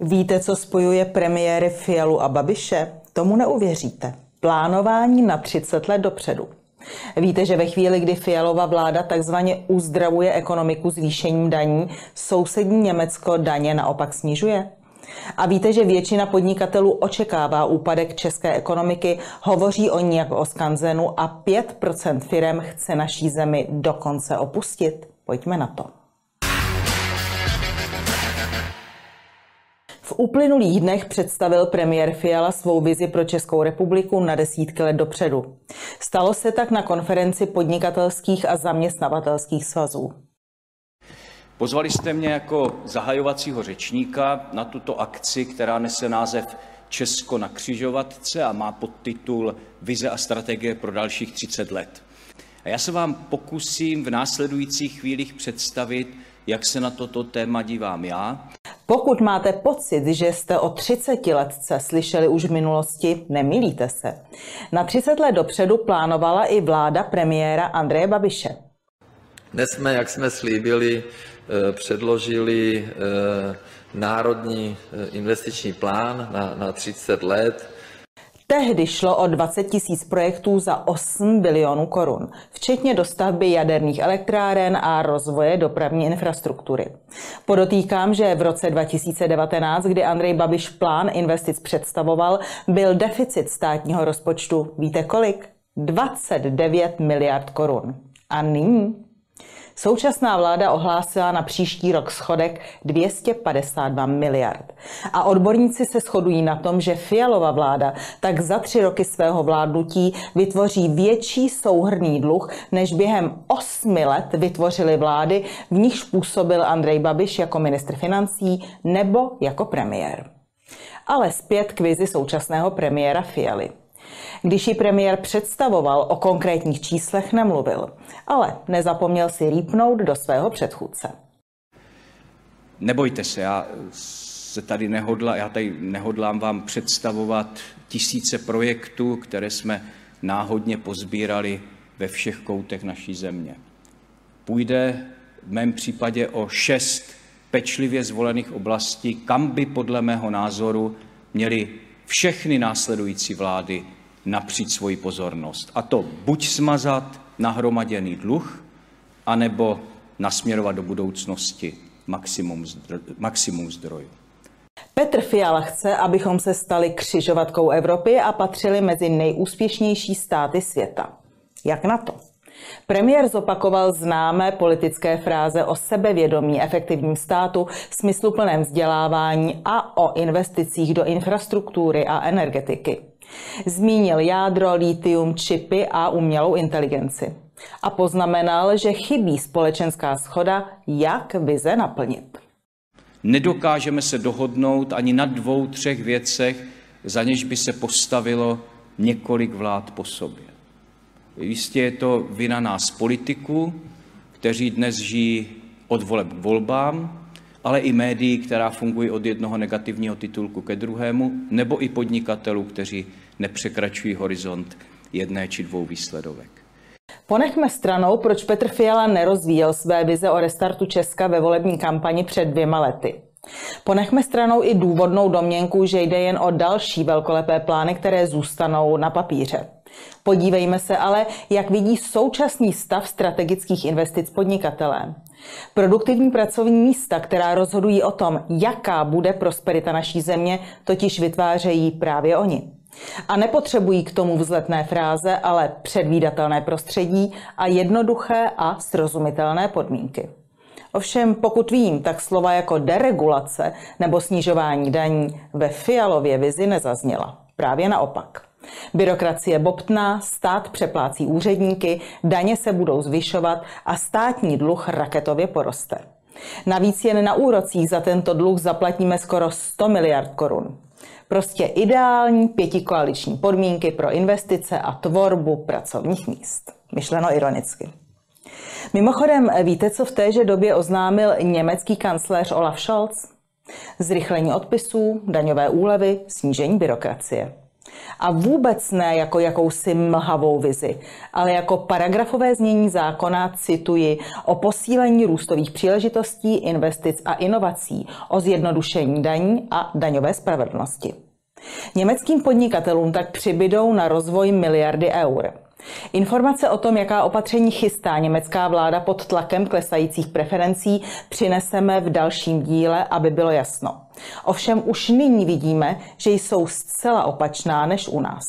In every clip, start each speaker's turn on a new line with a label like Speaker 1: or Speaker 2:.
Speaker 1: Víte, co spojuje premiéry Fialu a Babiše? Tomu neuvěříte. Plánování na 30 let dopředu. Víte, že ve chvíli, kdy Fialova vláda takzvaně uzdravuje ekonomiku zvýšením daní, sousední Německo daně naopak snižuje? A víte, že většina podnikatelů očekává úpadek české ekonomiky, hovoří o ní jako o skanzenu a 5% firem chce naší zemi dokonce opustit? Pojďme na to. Uplynulých dnech představil premiér Fiala svou vizi pro Českou republiku na desítky let dopředu. Stalo se tak na konferenci podnikatelských a zaměstnavatelských svazů.
Speaker 2: Pozvali jste mě jako zahajovacího řečníka na tuto akci, která nese název Česko na křižovatce a má podtitul Vize a strategie pro dalších 30 let. A já se vám pokusím v následujících chvílích představit, jak se na toto téma dívám já.
Speaker 1: Pokud máte pocit, že jste o 30 letce slyšeli už v minulosti, nemilíte se. Na 30 let dopředu plánovala i vláda premiéra Andreje Babiše.
Speaker 3: Dnes jsme, jak jsme slíbili, eh, předložili eh, národní eh, investiční plán na, na 30 let.
Speaker 1: Tehdy šlo o 20 tisíc projektů za 8 bilionů korun, včetně dostavby jaderných elektráren a rozvoje dopravní infrastruktury. Podotýkám, že v roce 2019, kdy Andrej Babiš plán investic představoval, byl deficit státního rozpočtu, víte kolik? 29 miliard korun. A nyní Současná vláda ohlásila na příští rok schodek 252 miliard. A odborníci se shodují na tom, že Fialova vláda tak za tři roky svého vládnutí vytvoří větší souhrný dluh, než během osmi let vytvořily vlády, v nichž působil Andrej Babiš jako ministr financí nebo jako premiér. Ale zpět k vizi současného premiéra Fialy. Když ji premiér představoval, o konkrétních číslech nemluvil, ale nezapomněl si rýpnout do svého předchůdce.
Speaker 2: Nebojte se, já se tady nehodla, já tady nehodlám vám představovat tisíce projektů, které jsme náhodně pozbírali ve všech koutech naší země. Půjde v mém případě o šest pečlivě zvolených oblastí, kam by podle mého názoru měly všechny následující vlády napřít svoji pozornost. A to buď smazat nahromaděný dluh, anebo nasměrovat do budoucnosti maximum, zdro, maximum zdrojů.
Speaker 1: Petr Fiala chce, abychom se stali křižovatkou Evropy a patřili mezi nejúspěšnější státy světa. Jak na to? Premiér zopakoval známé politické fráze o sebevědomí efektivním státu, smysluplném vzdělávání a o investicích do infrastruktury a energetiky. Zmínil jádro, litium, čipy a umělou inteligenci. A poznamenal, že chybí společenská schoda, jak vize naplnit.
Speaker 2: Nedokážeme se dohodnout ani na dvou, třech věcech, za něž by se postavilo několik vlád po sobě. Jistě je to vina nás politiků, kteří dnes žijí od voleb k volbám, ale i médií, která fungují od jednoho negativního titulku ke druhému, nebo i podnikatelů, kteří nepřekračují horizont jedné či dvou výsledovek.
Speaker 1: Ponechme stranou, proč Petr Fiala nerozvíjel své vize o restartu Česka ve volební kampani před dvěma lety. Ponechme stranou i důvodnou domněnku, že jde jen o další velkolepé plány, které zůstanou na papíře. Podívejme se ale, jak vidí současný stav strategických investic podnikatelé. Produktivní pracovní místa, která rozhodují o tom, jaká bude prosperita naší země, totiž vytvářejí právě oni. A nepotřebují k tomu vzletné fráze, ale předvídatelné prostředí a jednoduché a srozumitelné podmínky. Ovšem, pokud vím, tak slova jako deregulace nebo snižování daní ve Fialově vizi nezazněla. Právě naopak. Byrokracie bobtná, stát přeplácí úředníky, daně se budou zvyšovat a státní dluh raketově poroste. Navíc jen na úrocích za tento dluh zaplatíme skoro 100 miliard korun. Prostě ideální pětikoaliční podmínky pro investice a tvorbu pracovních míst. Myšleno ironicky. Mimochodem, víte, co v téže době oznámil německý kancléř Olaf Scholz? Zrychlení odpisů, daňové úlevy, snížení byrokracie. A vůbec ne jako jakousi mlhavou vizi, ale jako paragrafové znění zákona, cituji, o posílení růstových příležitostí, investic a inovací, o zjednodušení daní a daňové spravedlnosti. Německým podnikatelům tak přibydou na rozvoj miliardy eur. Informace o tom, jaká opatření chystá německá vláda pod tlakem klesajících preferencí, přineseme v dalším díle, aby bylo jasno. Ovšem už nyní vidíme, že jsou zcela opačná než u nás.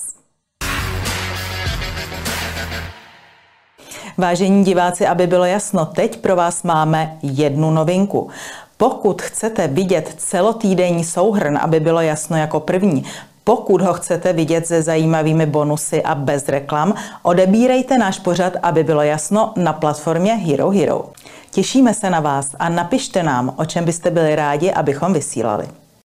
Speaker 1: Vážení diváci, aby bylo jasno, teď pro vás máme jednu novinku. Pokud chcete vidět celotýdenní souhrn, aby bylo jasno jako první, pokud ho chcete vidět se zajímavými bonusy a bez reklam, odebírejte náš pořad, aby bylo jasno, na platformě Hero Hero. Těšíme se na vás a napište nám, o čem byste byli rádi, abychom vysílali.